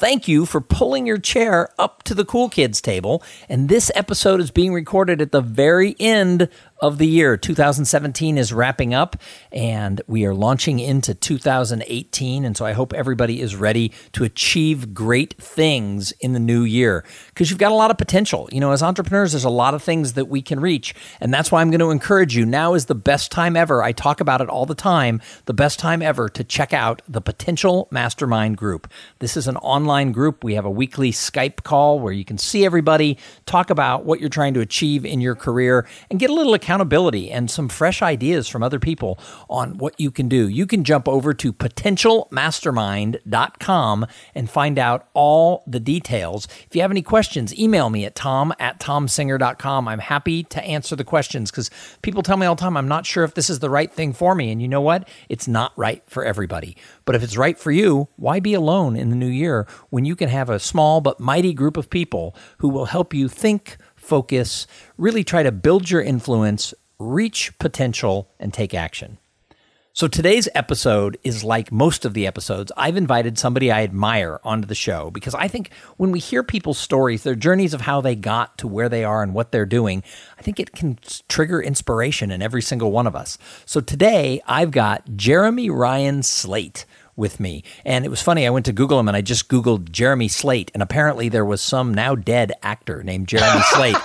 Thank you for pulling your chair up to the cool kids table. And this episode is being recorded at the very end of the year. 2017 is wrapping up and we are launching into 2018. And so I hope everybody is ready to achieve great things in the new year because you've got a lot of potential. You know, as entrepreneurs, there's a lot of things that we can reach. And that's why I'm going to encourage you. Now is the best time ever. I talk about it all the time. The best time ever to check out the Potential Mastermind Group. This is an online online group. We have a weekly Skype call where you can see everybody, talk about what you're trying to achieve in your career, and get a little accountability and some fresh ideas from other people on what you can do. You can jump over to potentialmastermind.com and find out all the details. If you have any questions, email me at tom at tomsinger.com. I'm happy to answer the questions because people tell me all the time, I'm not sure if this is the right thing for me. And you know what? It's not right for everybody. But if it's right for you, why be alone in the new year when you can have a small but mighty group of people who will help you think, focus, really try to build your influence, reach potential, and take action. So today's episode is like most of the episodes. I've invited somebody I admire onto the show because I think when we hear people's stories, their journeys of how they got to where they are and what they're doing, I think it can trigger inspiration in every single one of us. So today I've got Jeremy Ryan Slate with me. And it was funny. I went to Google him and I just Googled Jeremy Slate. And apparently there was some now dead actor named Jeremy Slate.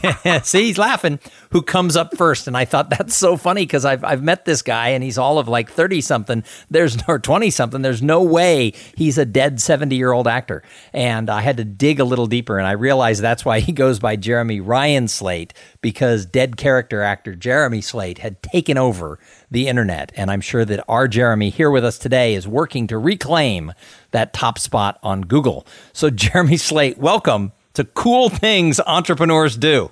See, he's laughing. Who comes up first? And I thought that's so funny because I've I've met this guy and he's all of like thirty something. There's or twenty something. There's no way he's a dead seventy year old actor. And I had to dig a little deeper, and I realized that's why he goes by Jeremy Ryan Slate because dead character actor Jeremy Slate had taken over the internet. And I'm sure that our Jeremy here with us today is working to reclaim that top spot on Google. So, Jeremy Slate, welcome to Cool Things Entrepreneurs Do.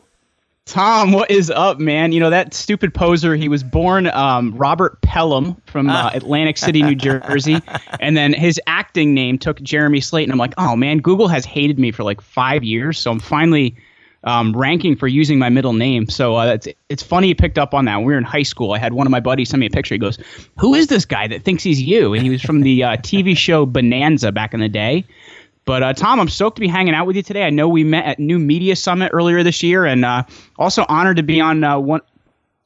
Tom, what is up, man? You know that stupid poser. He was born um, Robert Pelham from uh, ah. Atlantic City, New Jersey, and then his acting name took Jeremy Slate. And I'm like, oh man, Google has hated me for like five years, so I'm finally um, ranking for using my middle name. So uh, it's it's funny you picked up on that. When we were in high school, I had one of my buddies send me a picture. He goes, "Who is this guy that thinks he's you?" And he was from the uh, TV show Bonanza back in the day. But uh, Tom, I'm stoked to be hanging out with you today. I know we met at New Media Summit earlier this year, and uh, also honored to be on uh, one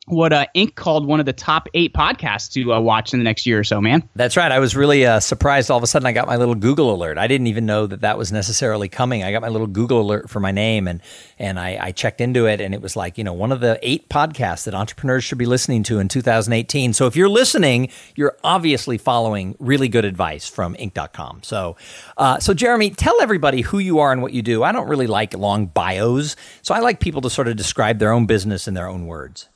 what uh, Inc. called one of the top eight podcasts to uh, watch in the next year or so, man. That's right. I was really uh, surprised. All of a sudden, I got my little Google alert. I didn't even know that that was necessarily coming. I got my little Google alert for my name, and and I, I checked into it, and it was like you know one of the eight podcasts that entrepreneurs should be listening to in 2018. So if you're listening, you're obviously following really good advice from Inc.com. So, uh, so Jeremy, tell everybody who you are and what you do. I don't really like long bios, so I like people to sort of describe their own business in their own words.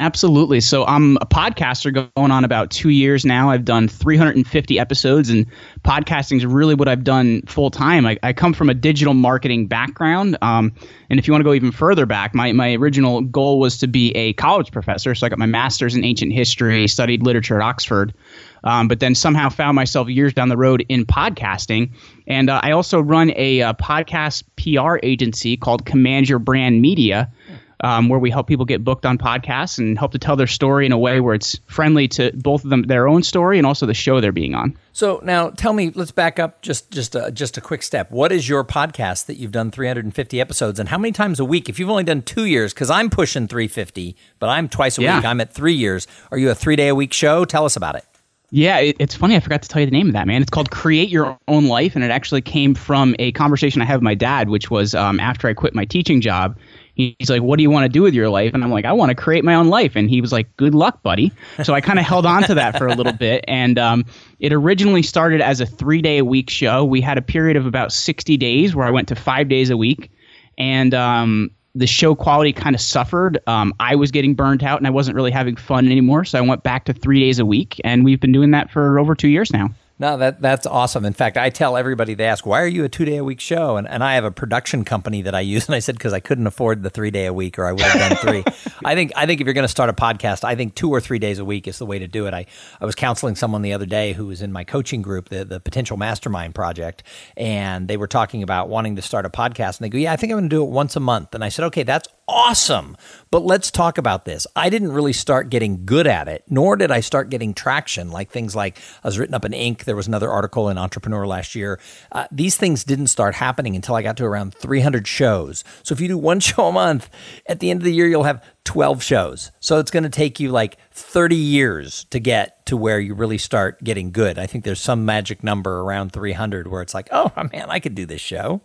Absolutely. So I'm a podcaster going on about two years now. I've done 350 episodes, and podcasting is really what I've done full time. I, I, come from a digital marketing background. Um, and if you want to go even further back, my, my original goal was to be a college professor. So I got my master's in ancient history, studied literature at Oxford. Um, but then somehow found myself years down the road in podcasting. And uh, I also run a, a podcast PR agency called Command Your Brand Media um, where we help people get booked on podcasts and help to tell their story in a way where it's friendly to both of them, their own story, and also the show they're being on. So now, tell me, let's back up just just a, just a quick step. What is your podcast that you've done 350 episodes, and how many times a week? If you've only done two years, because I'm pushing 350, but I'm twice a yeah. week. I'm at three years. Are you a three day a week show? Tell us about it. Yeah, it, it's funny. I forgot to tell you the name of that, man. It's called Create Your Own Life, and it actually came from a conversation I had with my dad, which was um, after I quit my teaching job he's like, "What do you want to do with your life?" And I'm like, "I want to create my own life." And he was like, "Good luck, buddy." So I kind of held on to that for a little bit, and um, it originally started as a three day a week show. We had a period of about 60 days where I went to five days a week, and um, the show quality kind of suffered. Um, I was getting burnt out, and I wasn't really having fun anymore. So I went back to three days a week, and we've been doing that for over two years now. No, that that's awesome. In fact, I tell everybody they ask, "Why are you a two day a week show?" And and I have a production company that I use, and I said because I couldn't afford the three day a week, or I would have done three. I think I think if you're going to start a podcast, I think two or three days a week is the way to do it. I I was counseling someone the other day who was in my coaching group, the the Potential Mastermind Project, and they were talking about wanting to start a podcast, and they go, "Yeah, I think I'm going to do it once a month." And I said, "Okay, that's awesome. But let's talk about this. I didn't really start getting good at it, nor did I start getting traction, like things like I was written up in Inc. There was another article in Entrepreneur last year. Uh, these things didn't start happening until I got to around 300 shows. So if you do one show a month, at the end of the year, you'll have 12 shows. So it's going to take you like 30 years to get to where you really start getting good. I think there's some magic number around 300 where it's like, oh man, I could do this show.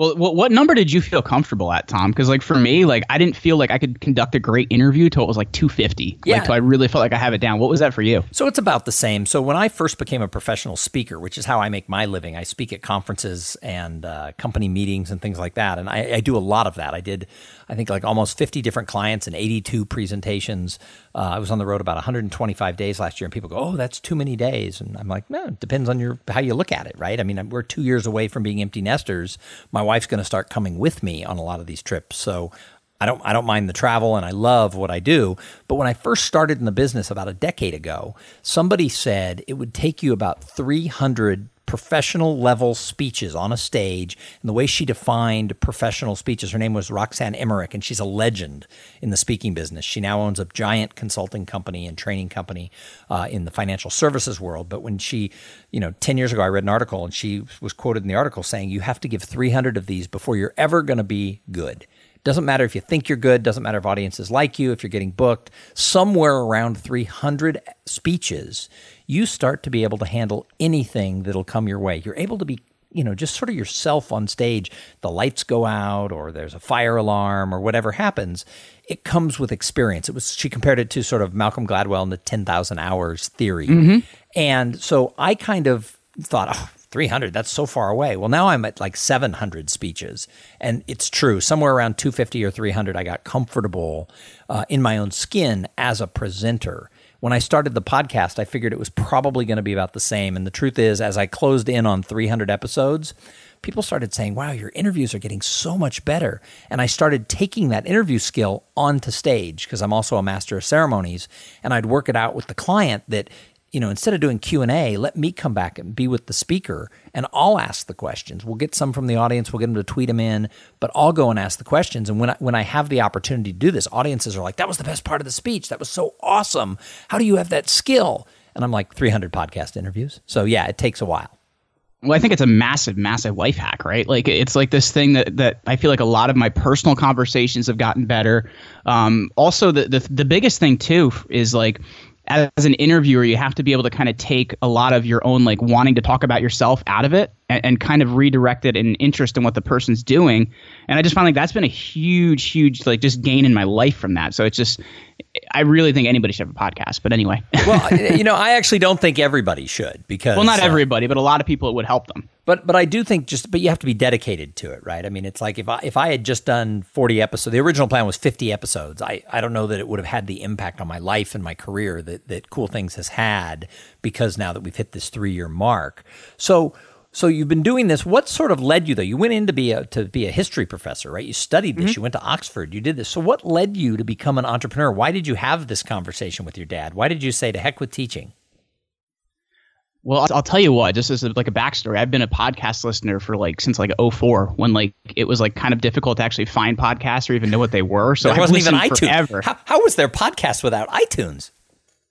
Well, what number did you feel comfortable at, Tom? Because like for me, like I didn't feel like I could conduct a great interview till it was like 250. Yeah. Like till I really felt like I have it down. What was that for you? So it's about the same. So when I first became a professional speaker, which is how I make my living, I speak at conferences and uh, company meetings and things like that, and I, I do a lot of that. I did I think like almost 50 different clients and 82 presentations. Uh, I was on the road about 125 days last year, and people go, "Oh, that's too many days." And I'm like, "No, it depends on your how you look at it, right?" I mean, we're two years away from being empty nesters. My wife's going to start coming with me on a lot of these trips, so I don't I don't mind the travel and I love what I do. But when I first started in the business about a decade ago, somebody said it would take you about 300 professional level speeches on a stage. And the way she defined professional speeches, her name was Roxanne Emmerich, and she's a legend in the speaking business. She now owns a giant consulting company and training company uh, in the financial services world. But when she, you know, 10 years ago, I read an article and she was quoted in the article saying, You have to give 300 of these before you're ever going to be good. Doesn't matter if you think you're good, doesn't matter if audiences like you, if you're getting booked. Somewhere around 300 speeches, you start to be able to handle anything that'll come your way. You're able to be you know, just sort of yourself on stage, the lights go out or there's a fire alarm or whatever happens, it comes with experience. It was she compared it to sort of Malcolm Gladwell and the 10,000 hours theory. Mm-hmm. And so I kind of thought, oh, 300 that's so far away well now i'm at like 700 speeches and it's true somewhere around 250 or 300 i got comfortable uh, in my own skin as a presenter when i started the podcast i figured it was probably going to be about the same. And the truth is as i closed in on 300 episodes people started saying wow your interviews are getting so much better. And i started taking that interview skill onto stage because i'm also a master of ceremonies and i'd work it out with the client that you know, instead of doing Q&A, let me come back and be with the speaker and I'll ask the questions. We'll get some from the audience, we'll get them to tweet them in, but I'll go and ask the questions. And when I, when I have the opportunity to do this, audiences are like, that was the best part of the speech. That was so awesome. How do you have that skill? And I'm like, 300 podcast interviews. So yeah, it takes a while. Well, I think it's a massive, massive life hack, right? Like it's like this thing that, that I feel like a lot of my personal conversations have gotten better. Um, also, the, the the biggest thing too is like as an interviewer, you have to be able to kind of take a lot of your own like wanting to talk about yourself out of it and, and, kind of redirected an interest in what the person's doing. And I just find like that's been a huge, huge like just gain in my life from that. So it's just I really think anybody should have a podcast. But anyway. well, you know, I actually don't think everybody should because well, not uh, everybody, but a lot of people it would help them. But but I do think just but you have to be dedicated to it, right? I mean, it's like if I if I had just done forty episodes, the original plan was fifty episodes. I I don't know that it would have had the impact on my life and my career that that Cool Things has had because now that we've hit this three year mark. So so you've been doing this. What sort of led you though? You went in to be a to be a history professor, right? You studied this. Mm-hmm. You went to Oxford. You did this. So what led you to become an entrepreneur? Why did you have this conversation with your dad? Why did you say to heck with teaching? Well, I'll tell you what, just as like a backstory, I've been a podcast listener for like since like 04 when like it was like kind of difficult to actually find podcasts or even know what they were. So there wasn't even iTunes. How, how was there podcast without iTunes?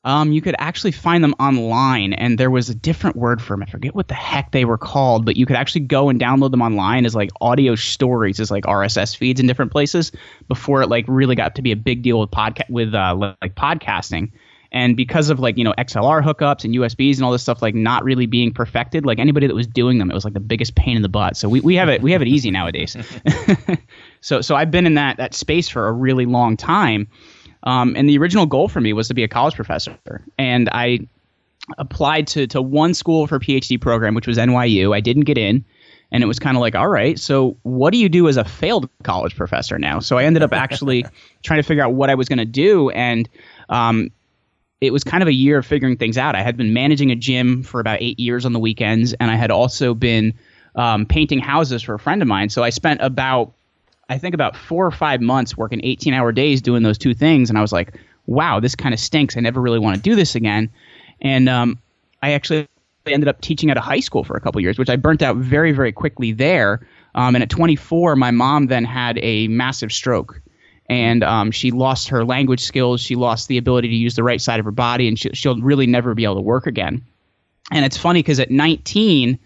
Um, you could actually find them online, and there was a different word for them. I forget what the heck they were called, but you could actually go and download them online as like audio stories, as like RSS feeds in different places before it like really got to be a big deal with podcast with uh, like podcasting. And because of like you know XLR hookups and USBs and all this stuff like not really being perfected, like anybody that was doing them, it was like the biggest pain in the butt. So we, we have it we have it easy nowadays. so so I've been in that that space for a really long time. Um, and the original goal for me was to be a college professor. And I applied to, to one school for PhD program, which was NYU. I didn't get in. And it was kind of like, all right, so what do you do as a failed college professor now? So I ended up actually trying to figure out what I was going to do. And um, it was kind of a year of figuring things out. I had been managing a gym for about eight years on the weekends, and I had also been um, painting houses for a friend of mine. So I spent about, I think, about four or five months working 18 hour days doing those two things. And I was like, wow, this kind of stinks. I never really want to do this again. And um, I actually ended up teaching at a high school for a couple years, which I burnt out very, very quickly there. Um, and at 24, my mom then had a massive stroke and um, she lost her language skills. She lost the ability to use the right side of her body, and she, will really never be able to work again. And it's funny because at 19,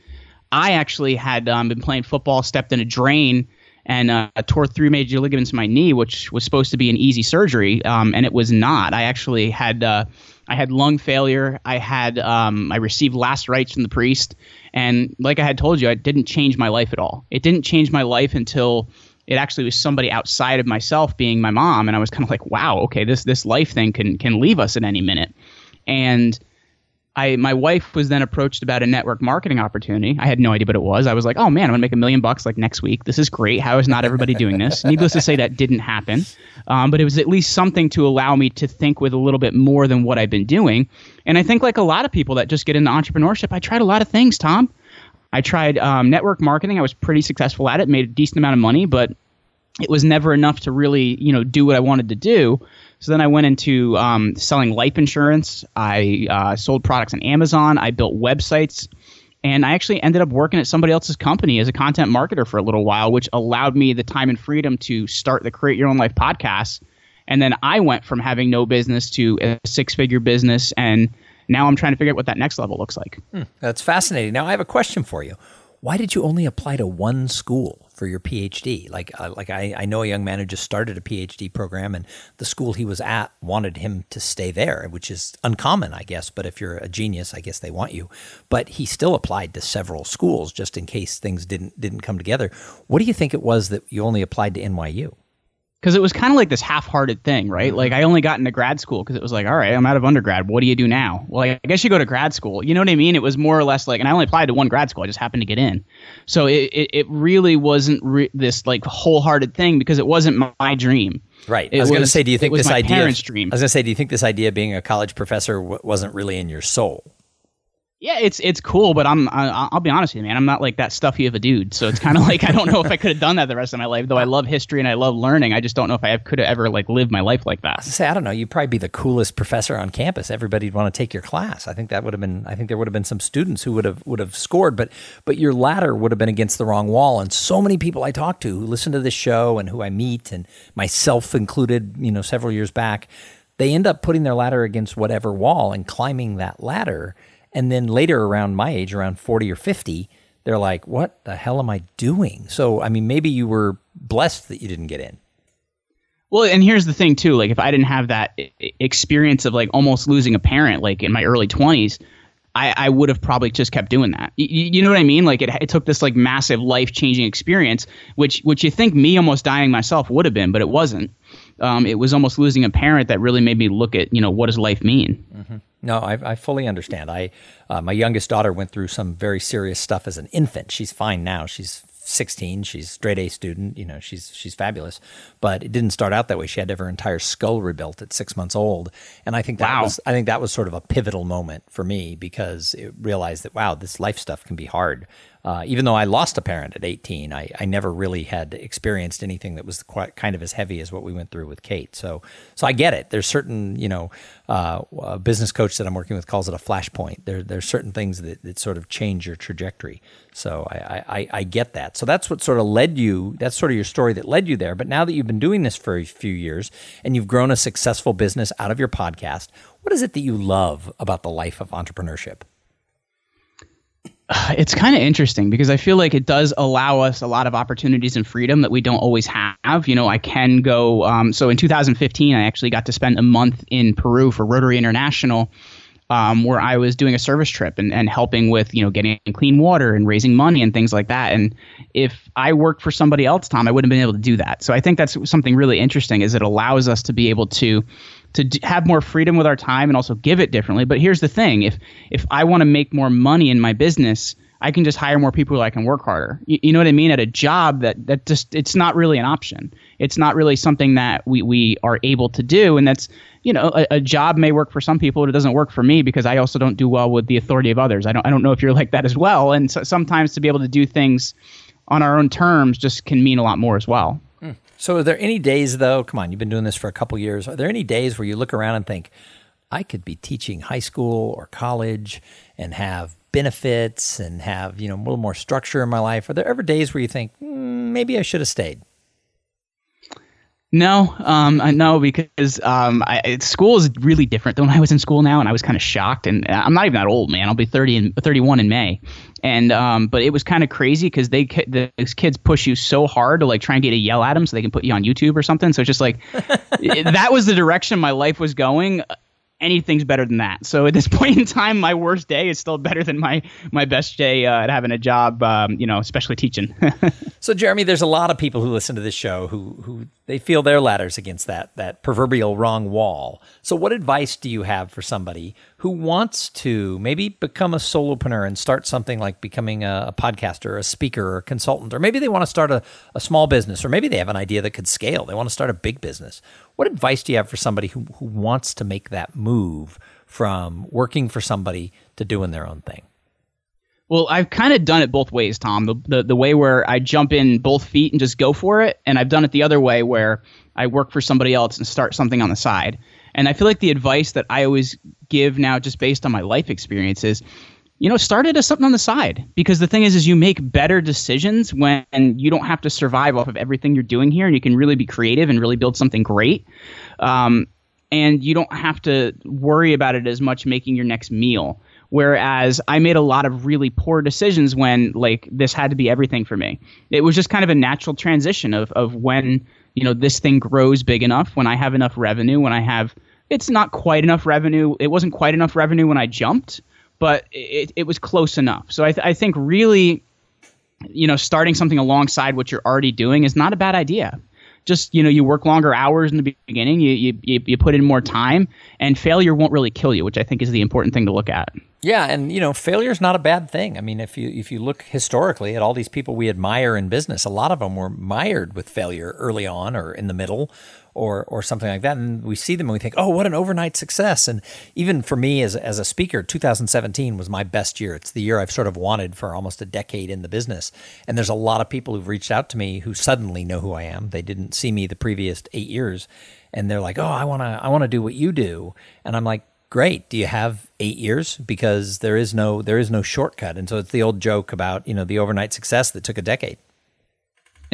I actually had um, been playing football, stepped in a drain, and uh, tore three major ligaments in my knee, which was supposed to be an easy surgery, um, and it was not. I actually had uh, I had lung failure. I had um, I received last rites from the priest, and like I had told you, it didn't change my life at all. It didn't change my life until it actually was somebody outside of myself being my mom and i was kind of like wow okay this this life thing can can leave us at any minute and I my wife was then approached about a network marketing opportunity. I had no idea what it was. I was like, "Oh man, I'm gonna make a million bucks like next week. This is great. How is not everybody doing this?" Needless to say, that didn't happen. Um, but it was at least something to allow me to think with a little bit more than what I've been doing. And I think like a lot of people that just get into entrepreneurship, I tried a lot of things, Tom. I tried um, network marketing. I was pretty successful at it, made a decent amount of money, but it was never enough to really, you know, do what I wanted to do. So then I went into um, selling life insurance. I uh, sold products on Amazon. I built websites. And I actually ended up working at somebody else's company as a content marketer for a little while, which allowed me the time and freedom to start the Create Your Own Life podcast. And then I went from having no business to a six figure business. And now I'm trying to figure out what that next level looks like. Hmm, that's fascinating. Now I have a question for you. Why did you only apply to one school for your PhD? Like, uh, like I, I know a young man who just started a PhD program, and the school he was at wanted him to stay there, which is uncommon, I guess. But if you're a genius, I guess they want you. But he still applied to several schools just in case things didn't didn't come together. What do you think it was that you only applied to NYU? Because it was kind of like this half-hearted thing, right? Mm-hmm. Like I only got into grad school because it was like, all right, I'm out of undergrad. What do you do now? Well, I guess you go to grad school. You know what I mean? It was more or less like, and I only applied to one grad school. I just happened to get in. So it it, it really wasn't re- this like wholehearted thing because it wasn't my, my dream. Right. It I was, was going to say, do you think this idea? Parents' dream. I was going to say, do you think this idea of being a college professor w- wasn't really in your soul? Yeah, it's it's cool, but I'm I, I'll be honest with you, man. I'm not like that stuffy of a dude, so it's kind of like I don't know if I could have done that the rest of my life. Though I love history and I love learning, I just don't know if I could have ever like lived my life like that. I say I don't know. You'd probably be the coolest professor on campus. Everybody'd want to take your class. I think that would have been. I think there would have been some students who would have would have scored, but but your ladder would have been against the wrong wall. And so many people I talk to who listen to this show and who I meet, and myself included, you know, several years back, they end up putting their ladder against whatever wall and climbing that ladder and then later, around my age, around 40 or 50, they're like, what the hell am I doing? So, I mean, maybe you were blessed that you didn't get in. Well, and here's the thing, too. Like, if I didn't have that experience of like almost losing a parent, like in my early 20s, I, I would have probably just kept doing that. You, you know what I mean? Like it, it took this like massive life changing experience, which which you think me almost dying myself would have been, but it wasn't. Um, it was almost losing a parent that really made me look at you know what does life mean. Mm-hmm. No, I, I, fully understand. I uh, my youngest daughter went through some very serious stuff as an infant. She's fine now. She's 16. She's straight A student. You know, she's she's fabulous. But it didn't start out that way. She had to have her entire skull rebuilt at six months old. And I think that wow. was I think that was sort of a pivotal moment for me because it realized that wow, this life stuff can be hard uh, even though I lost a parent at 18, I, I never really had experienced anything that was quite kind of as heavy as what we went through with Kate. So, so I get it. There's certain, you know, uh, business coach that I'm working with calls it a flashpoint. There, there's certain things that, that sort of change your trajectory. So I, I, I get that. So that's what sort of led you. That's sort of your story that led you there. But now that you've been doing this for a few years and you've grown a successful business out of your podcast, what is it that you love about the life of entrepreneurship? it's kind of interesting because I feel like it does allow us a lot of opportunities and freedom that we don't always have. You know, I can go. Um, so in 2015, I actually got to spend a month in Peru for Rotary International, um, where I was doing a service trip and, and helping with you know getting clean water and raising money and things like that. And if I worked for somebody else, Tom, I wouldn't have been able to do that. So I think that's something really interesting. Is it allows us to be able to to d- have more freedom with our time and also give it differently. But here's the thing: if if I want to make more money in my business, I can just hire more people. Who I can work harder. You, you know what I mean? At a job that that just it's not really an option. It's not really something that we we are able to do, and that's you know a, a job may work for some people, but it doesn't work for me because I also don't do well with the authority of others. I don't I don't know if you're like that as well. And so, sometimes to be able to do things on our own terms just can mean a lot more as well. So, are there any days, though? Come on, you've been doing this for a couple years. Are there any days where you look around and think, I could be teaching high school or college and have benefits and have you know a little more structure in my life? Are there ever days where you think mm, maybe I should have stayed? No, um, no, because um, I, school is really different than when I was in school now, and I was kind of shocked. And uh, I'm not even that old, man. I'll be 30 and 31 in May, and um, but it was kind of crazy because they these kids push you so hard to like try and get a yell at them so they can put you on YouTube or something. So it's just like that was the direction my life was going anything's better than that. So at this point in time, my worst day is still better than my my best day uh, at having a job, um, you know, especially teaching. so Jeremy, there's a lot of people who listen to this show who who they feel their ladders against that that proverbial wrong wall. So what advice do you have for somebody who wants to maybe become a solopreneur and start something like becoming a, a podcaster, a speaker, or a consultant, or maybe they want to start a, a small business, or maybe they have an idea that could scale. They want to start a big business. What advice do you have for somebody who, who wants to make that move from working for somebody to doing their own thing? Well, I've kind of done it both ways, Tom. The, the the way where I jump in both feet and just go for it, and I've done it the other way where I work for somebody else and start something on the side. And I feel like the advice that I always give now, just based on my life experiences, you know, start it as something on the side. Because the thing is, is you make better decisions when you don't have to survive off of everything you're doing here, and you can really be creative and really build something great. Um, and you don't have to worry about it as much making your next meal. Whereas I made a lot of really poor decisions when like this had to be everything for me. It was just kind of a natural transition of of when you know this thing grows big enough when i have enough revenue when i have it's not quite enough revenue it wasn't quite enough revenue when i jumped but it, it was close enough. So I, th- I think really you know starting something alongside what you're already doing is not a bad idea. Just you know you work longer hours in the beginning you, you you put in more time and failure won't really kill you which i think is the important thing to look at. Yeah, and you know, failure is not a bad thing. I mean, if you if you look historically at all these people we admire in business, a lot of them were mired with failure early on or in the middle or or something like that, and we see them and we think, "Oh, what an overnight success!" And even for me as as a speaker, 2017 was my best year. It's the year I've sort of wanted for almost a decade in the business. And there's a lot of people who've reached out to me who suddenly know who I am. They didn't see me the previous 8 years and they're like, "Oh, I want to I want to do what you do." And I'm like, great. Do you have eight years? Because there is no there is no shortcut, and so it's the old joke about you know the overnight success that took a decade.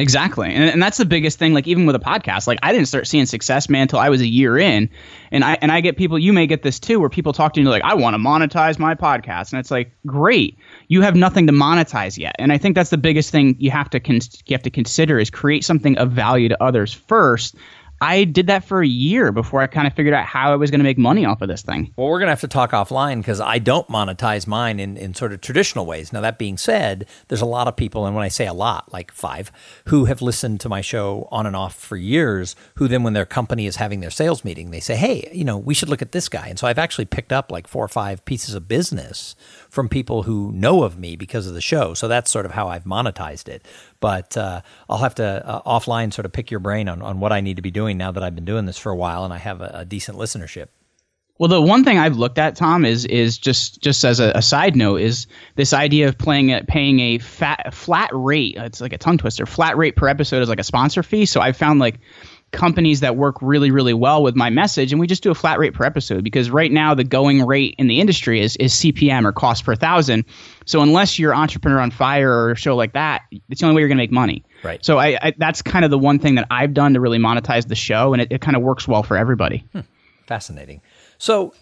Exactly. And, and that's the biggest thing, like even with a podcast, like I didn't start seeing success, man, until I was a year in. And I and I get people, you may get this too, where people talk to you like, I want to monetize my podcast. And it's like, great. You have nothing to monetize yet. And I think that's the biggest thing you have to con- you have to consider is create something of value to others first I did that for a year before I kind of figured out how I was going to make money off of this thing. Well, we're going to have to talk offline because I don't monetize mine in, in sort of traditional ways. Now, that being said, there's a lot of people, and when I say a lot, like five, who have listened to my show on and off for years, who then, when their company is having their sales meeting, they say, hey, you know, we should look at this guy. And so I've actually picked up like four or five pieces of business from people who know of me because of the show. So that's sort of how I've monetized it. But uh, I'll have to uh, offline sort of pick your brain on, on what I need to be doing now that I've been doing this for a while and I have a, a decent listenership. Well, the one thing I've looked at, Tom, is is just just as a, a side note, is this idea of playing a, paying a fat flat rate. It's like a tongue twister. Flat rate per episode is like a sponsor fee. So I found like companies that work really really well with my message and we just do a flat rate per episode because right now the going rate in the industry is is CPM or cost per thousand. So unless you're entrepreneur on fire or a show like that it's the only way you're going to make money. Right. So I, I, that's kind of the one thing that I've done to really monetize the show and it, it kind of works well for everybody. Hmm. fascinating. So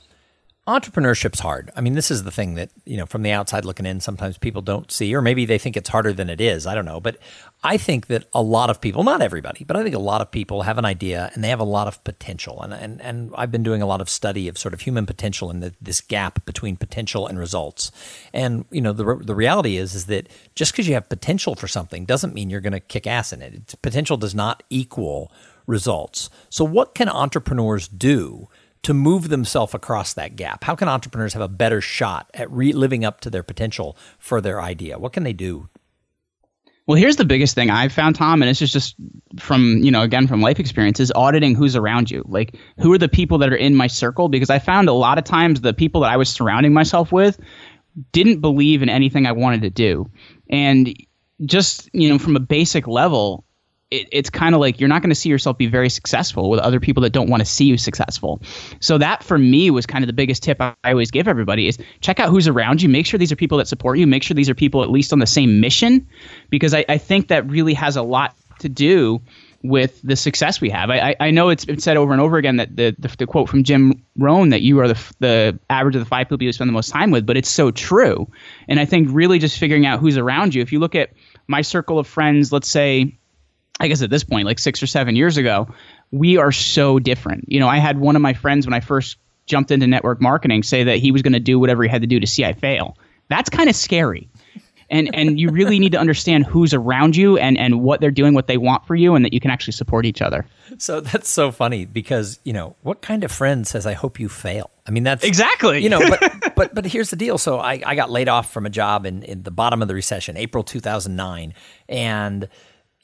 entrepreneurship's hard. I mean, this is the thing that, you know, from the outside looking in, sometimes people don't see, or maybe they think it's harder than it is. I don't know. But I think that a lot of people, not everybody, but I think a lot of people have an idea and they have a lot of potential. And, and, and I've been doing a lot of study of sort of human potential and the, this gap between potential and results. And, you know, the, the reality is, is that just because you have potential for something doesn't mean you're going to kick ass in it. It's, potential does not equal results. So what can entrepreneurs do to move themselves across that gap? How can entrepreneurs have a better shot at re- living up to their potential for their idea? What can they do? Well, here's the biggest thing I've found, Tom, and it's just just from you know again from life experiences, auditing who's around you. Like who are the people that are in my circle? Because I found a lot of times the people that I was surrounding myself with didn't believe in anything I wanted to do, and just you know from a basic level, it, it's kind of like you're not going to see yourself be very successful with other people that don't want to see you successful. So that for me was kind of the biggest tip I, I always give everybody is check out who's around you. Make sure these are people that support you. Make sure these are people at least on the same mission, because I, I think that really has a lot to do with the success we have. I, I know it's been said over and over again that the, the, the quote from Jim Rohn that you are the, the average of the five people you spend the most time with, but it's so true. And I think really just figuring out who's around you. If you look at my circle of friends, let's say I guess at this point, like six or seven years ago, we are so different. You know, I had one of my friends when I first jumped into network marketing say that he was going to do whatever he had to do to see I fail. That's kind of scary. And and you really need to understand who's around you and and what they're doing, what they want for you, and that you can actually support each other. So that's so funny because you know what kind of friend says I hope you fail? I mean that's exactly you know, but but but here's the deal. So I I got laid off from a job in in the bottom of the recession, April 2009, and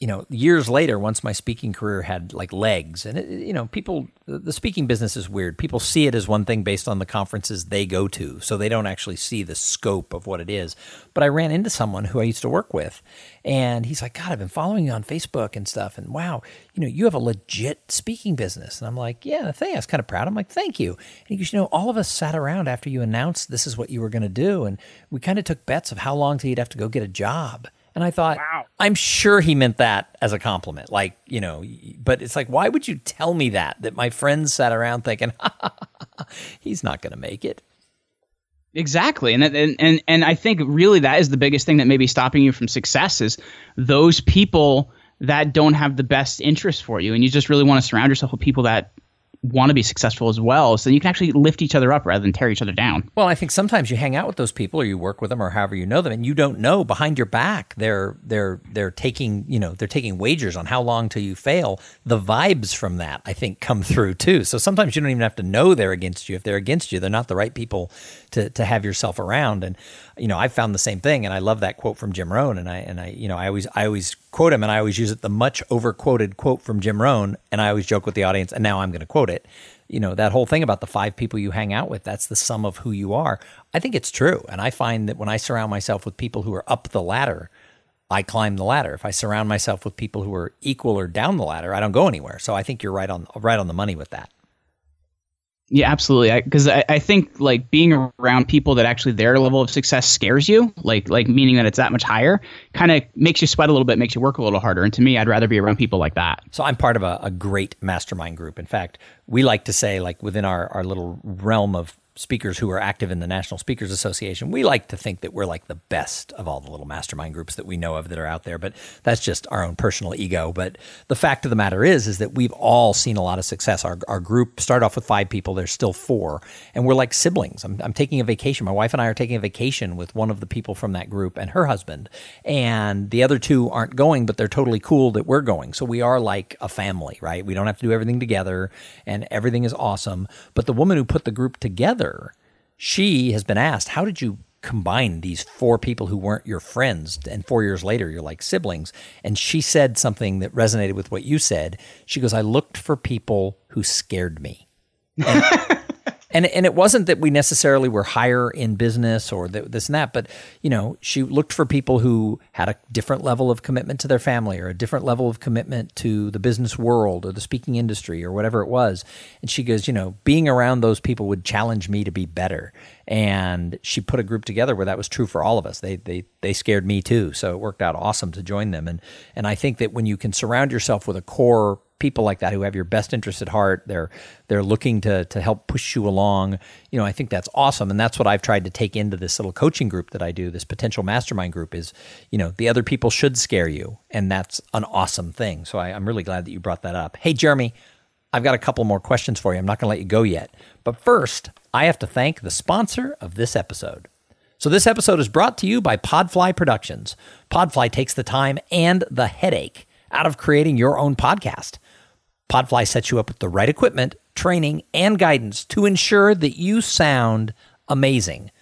you know, years later, once my speaking career had like legs, and it, you know, people, the speaking business is weird. People see it as one thing based on the conferences they go to, so they don't actually see the scope of what it is. But I ran into someone who I used to work with, and he's like, "God, I've been following you on Facebook and stuff, and wow, you know, you have a legit speaking business." And I'm like, "Yeah, thank. I was kind of proud." I'm like, "Thank you." And he goes, "You know, all of us sat around after you announced this is what you were going to do, and we kind of took bets of how long till you'd have to go get a job." And I thought, wow. I'm sure he meant that as a compliment. Like, you know, but it's like, why would you tell me that? That my friends sat around thinking, he's not going to make it. Exactly. And, and, and, and I think really that is the biggest thing that may be stopping you from success is those people that don't have the best interest for you. And you just really want to surround yourself with people that want to be successful as well so you can actually lift each other up rather than tear each other down. Well i think sometimes you hang out with those people or you work with them or however you know them and you don't know behind your back they're they're they're taking you know they're taking wagers on how long till you fail. The vibes from that i think come through too. So sometimes you don't even have to know they're against you. If they're against you they're not the right people to to have yourself around. And you know i found the same thing and i love that quote from jim rohn and i and i you know i always i always quote him, and I always use it the much overquoted quote from Jim Rohn, and I always joke with the audience, and now I'm going to quote it. You know, that whole thing about the five people you hang out with, that's the sum of who you are. I think it's true. And I find that when I surround myself with people who are up the ladder, I climb the ladder. If I surround myself with people who are equal or down the ladder, I don't go anywhere. So I think you're right on right on the money with that. Yeah, absolutely. Because I, I, I, think like being around people that actually their level of success scares you, like like meaning that it's that much higher, kind of makes you sweat a little bit, makes you work a little harder. And to me, I'd rather be around people like that. So I'm part of a, a great mastermind group. In fact, we like to say like within our, our little realm of speakers who are active in the National Speakers Association, we like to think that we're like the best of all the little mastermind groups that we know of that are out there. But that's just our own personal ego. But the fact of the matter is, is that we've all seen a lot of success. Our, our group started off with five people. There's still four, and we're like siblings. I'm, I'm taking a vacation. My wife and I are taking a vacation with one of the people from that group and her husband, and the other two aren't going, but they're totally cool that we're going. So we are like a family, right? We don't have to do everything together, and everything is awesome. But the woman who put the group together she has been asked, How did you combine these four people who weren't your friends and four years later you're like siblings? And she said something that resonated with what you said. She goes, I looked for people who scared me. And, and and it wasn't that we necessarily were higher in business or this and that, but you know, she looked for people who had a different level of commitment to their family or a different level of commitment to the business world or the speaking industry or whatever it was. And she goes, you know, being around those people would challenge me to be better. And she put a group together where that was true for all of us. They they they scared me too, so it worked out awesome to join them. And and I think that when you can surround yourself with a core people like that who have your best interest at heart. They're they're looking to to help push you along. You know, I think that's awesome, and that's what I've tried to take into this little coaching group that I do. This potential mastermind group is, you know, the other people should scare you, and that's an awesome thing. So I, I'm really glad that you brought that up. Hey, Jeremy. I've got a couple more questions for you. I'm not going to let you go yet. But first, I have to thank the sponsor of this episode. So, this episode is brought to you by Podfly Productions. Podfly takes the time and the headache out of creating your own podcast. Podfly sets you up with the right equipment training, and guidance to ensure that you sound amazing.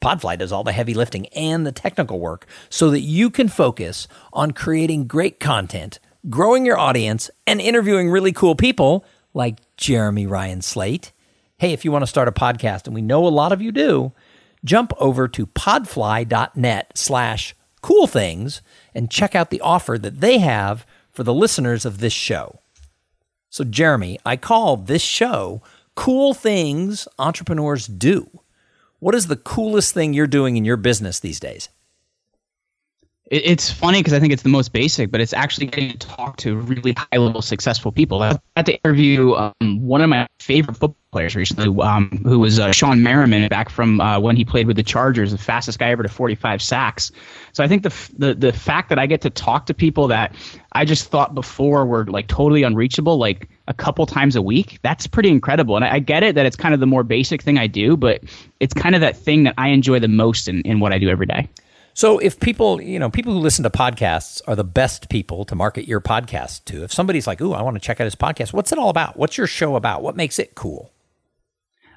Podfly does all the heavy lifting and the technical work so that you can focus on creating great content, growing your audience, and interviewing really cool people like Jeremy Ryan Slate. Hey, if you want to start a podcast, and we know a lot of you do, jump over to podfly.net slash cool things and check out the offer that they have for the listeners of this show. So, Jeremy, I call this show Cool Things Entrepreneurs Do. What is the coolest thing you're doing in your business these days? it's funny because I think it's the most basic, but it's actually getting to talk to really high level successful people. I had to interview um, one of my favorite football players recently, um, who was uh, Shawne Merriman, back from uh, when he played with the Chargers, the fastest guy ever to 45 sacks. So I think the, the the fact that I get to talk to people that I just thought before were like totally unreachable, like a couple times a week, that's pretty incredible. And I, I get it that it's kind of the more basic thing I do, but it's kind of that thing that I enjoy the most in, in what I do every day. So if people, you know, people who listen to podcasts are the best people to market your podcast to. If somebody's like, "Ooh, I want to check out his podcast." What's it all about? What's your show about? What makes it cool?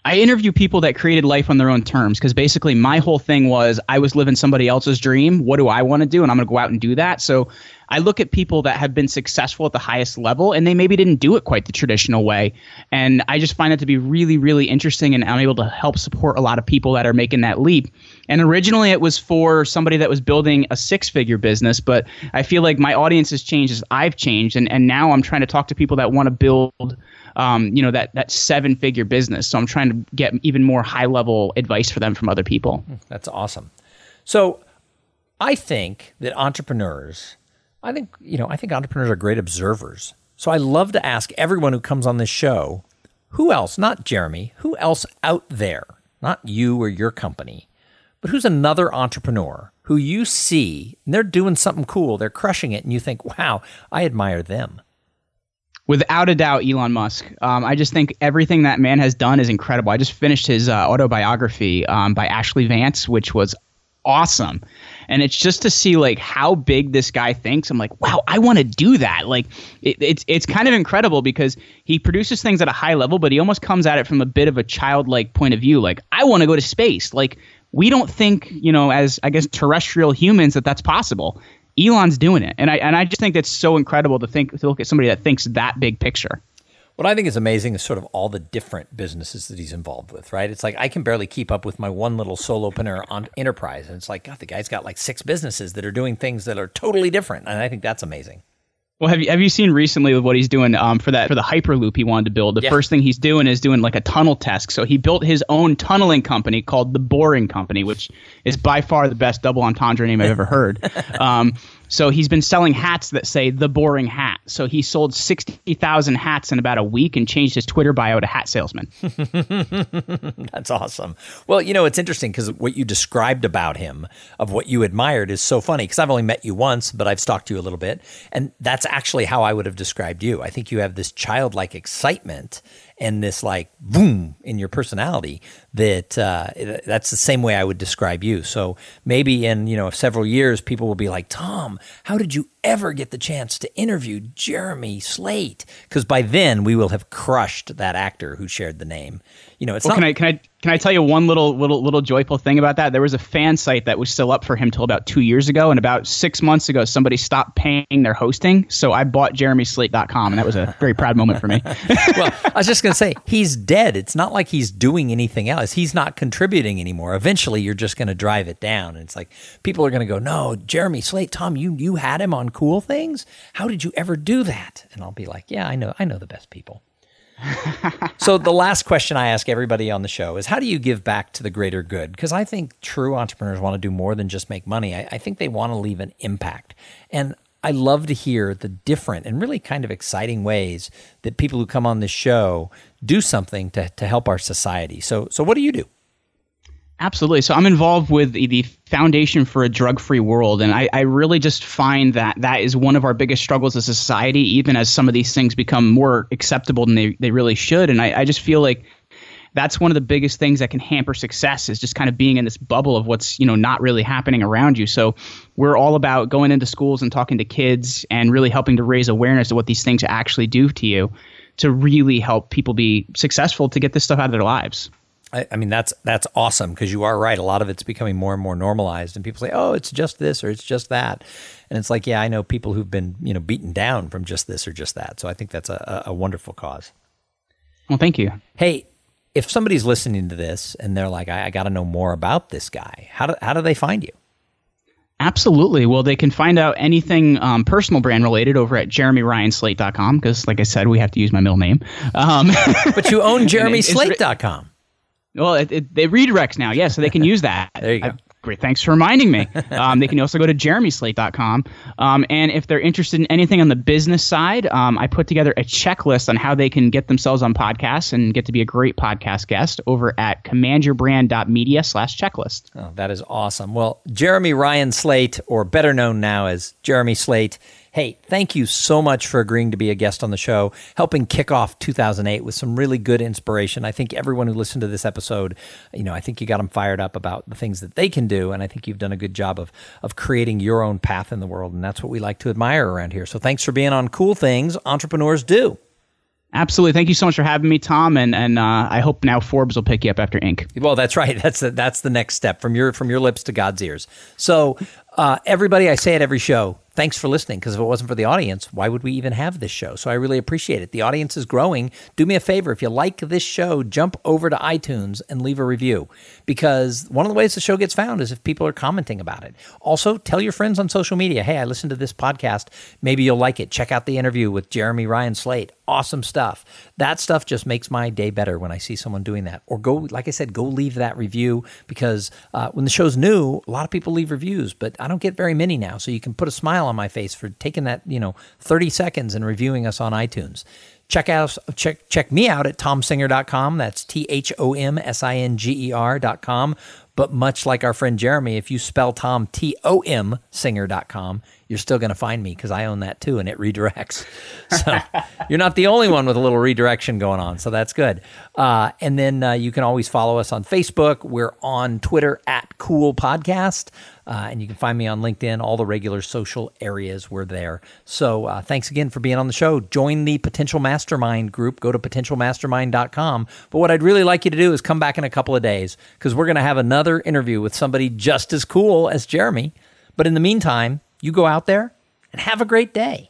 I interview people that created life on their own terms because basically my whole thing was I was living somebody else's dream. What do I want to do? And I'm going to go out and do that. So I look at people that have been successful at the highest level and they maybe didn't do it quite the traditional way. And I just find it to be really, really interesting. And I'm able to help support a lot of people that are making that leap. And originally it was for somebody that was building a six figure business, but I feel like my audience has changed as I've changed. And, and now I'm trying to talk to people that want to build um, you know that that seven figure business. So I'm trying to get even more high level advice for them from other people. Hmm, that's awesome. So I think that entrepreneurs, I think you know, I think entrepreneurs are great observers. So I love to ask everyone who comes on this show, who else, not Jeremy, who else out there, not you or your company, but who's another entrepreneur who you see and they're doing something cool, they're crushing it, and you think, wow, I admire them. Without a doubt, Elon Musk. Um, I just think everything that man has done is incredible. I just finished his uh, autobiography um, by Ashley Vance, which was awesome. And it's just to see like how big this guy thinks. I'm like, wow, I want to do that. Like, it, it's it's kind of incredible because he produces things at a high level, but he almost comes at it from a bit of a childlike point of view. Like, I want to go to space. Like, we don't think, you know, as I guess terrestrial humans that that's possible. Elon's doing it, and I and I just think that's so incredible to think to look at somebody that thinks that big picture. What I think is amazing is sort of all the different businesses that he's involved with, right? It's like I can barely keep up with my one little solopreneur on enterprise, and it's like God, the guy's got like six businesses that are doing things that are totally different, and I think that's amazing. Well, have you have you seen recently what he's doing um, for that for the hyperloop he wanted to build? The yeah. first thing he's doing is doing like a tunnel test. So he built his own tunneling company called the Boring Company, which is by far the best double entendre name I've ever heard. Um, so he's been selling hats that say the boring hat. So he sold 60,000 hats in about a week and changed his Twitter bio to hat salesman. That's awesome. Well, you know, it's interesting because what you described about him, of what you admired, is so funny because I've only met you once, but I've stalked you a little bit. And that's actually how I would have described you. I think you have this childlike excitement and this like boom in your personality that uh, that's the same way I would describe you. So maybe in you know several years, people will be like, Tom, how did you ever get the chance to interview Jeremy Slate? Because by then we will have crushed that actor who shared the name. You know, it's well, not. Can I can I can I tell you one little little little joyful thing about that? There was a fan site that was still up for him till about two years ago, and about six months ago, somebody stopped paying their hosting, so I bought JeremySlate.com, and that was a very proud moment for me. well, I was just gonna say he's dead. It's not like he's doing anything else. He's not contributing anymore. Eventually, you're just gonna drive it down, and it's like people are gonna go, "No, Jeremy Slate, Tom, you you had him on Cool Things. How did you ever do that?" And I'll be like, "Yeah, I know. I know the best people." So the last question I ask everybody on the show is how do you give back to the greater good? Because I think true entrepreneurs want to do more than just make money. I, I think they want to leave an impact. And I love to hear the different and really kind of exciting ways that people who come on this show do something to, to help our society. So so what do you do? Absolutely. So I'm involved with the Foundation for a Drug Free World, and I, I, really just find that that is one of our biggest struggles as a society, even as some of these things become more acceptable than they, they really should. And I, I just feel like that's one of the biggest things that can hamper success is just kind of being in this bubble of what's you know not really happening around you so we're all about going into schools and talking to kids and really helping to raise awareness of what these things actually do to you to really help people be successful to get this stuff out of their lives. I, I mean, that's that's awesome because you are right. A lot of it's becoming more and more normalized, and people say, "Oh, it's just this or it's just that," and it's like, yeah, I know people who've been you know beaten down from just this or just that. So I think that's a, a wonderful cause. Well, thank you. Hey, if somebody's listening to this and they're like, I, I got to know more about this guy, how do how do they find you? Absolutely. Well, they can find out anything um, personal brand related over at jeremyryanslate.com because, like I said, we have to use my middle name. Um, but you own jeremyslate.com. Well, it, it, it redirects now, yeah, so they can use that. there you go. I, Great. Thanks for reminding me. Um, they can also go to jeremyslate.com. Um, and if they're interested in anything on the business side, um, I put together a checklist on how they can get themselves on podcasts and get to be a great podcast guest over at commandyourbrand.media slash checklist. Oh, that is awesome. Well, Jeremy Ryan Slate, or better known now as Jeremy Slate, Hey, thank you so much for agreeing to be a guest on the show, helping kick off 2008 with some really good inspiration. I think everyone who listened to this episode, you know, I think you got them fired up about the things that they can do, and I think you've done a good job of of creating your own path in the world, and that's what we like to admire around here. So thanks for being on Cool Things Entrepreneurs Do. Absolutely. Thank you so much for having me, Tom. And and uh, I hope now Forbes will pick you up after Inc. Well, that's right. That's the, that's the next step from your from your lips to God's ears. So, uh, everybody, I say at every show, thanks for listening because if it wasn't for the audience, why would we even have this show? So I really appreciate it. The audience is growing. Do me a favor if you like this show, jump over to iTunes and leave a review because one of the ways the show gets found is if people are commenting about it. Also, tell your friends on social media, hey, I listened to this podcast. Maybe you'll like it. Check out the interview with Jeremy Ryan Slate. Awesome stuff. That stuff just makes my day better when I see someone doing that. Or go, like I said, go leave that review because uh, when the show's new, a lot of people leave reviews, but I don't get very many now. So you can put a smile on my face for taking that, you know, 30 seconds and reviewing us on iTunes. Check out check check me out at thomsinger.com. That's T H O M S I N G E R.com. But much like our friend Jeremy, if you spell Tom T O M singer.com, you're still going to find me because I own that too and it redirects. So you're not the only one with a little redirection going on. So that's good. Uh, and then uh, you can always follow us on Facebook. We're on Twitter at Cool Podcast. Uh, and you can find me on LinkedIn, all the regular social areas. We're there. So uh, thanks again for being on the show. Join the Potential Mastermind group. Go to potentialmastermind.com. But what I'd really like you to do is come back in a couple of days because we're going to have another interview with somebody just as cool as Jeremy. But in the meantime, you go out there and have a great day.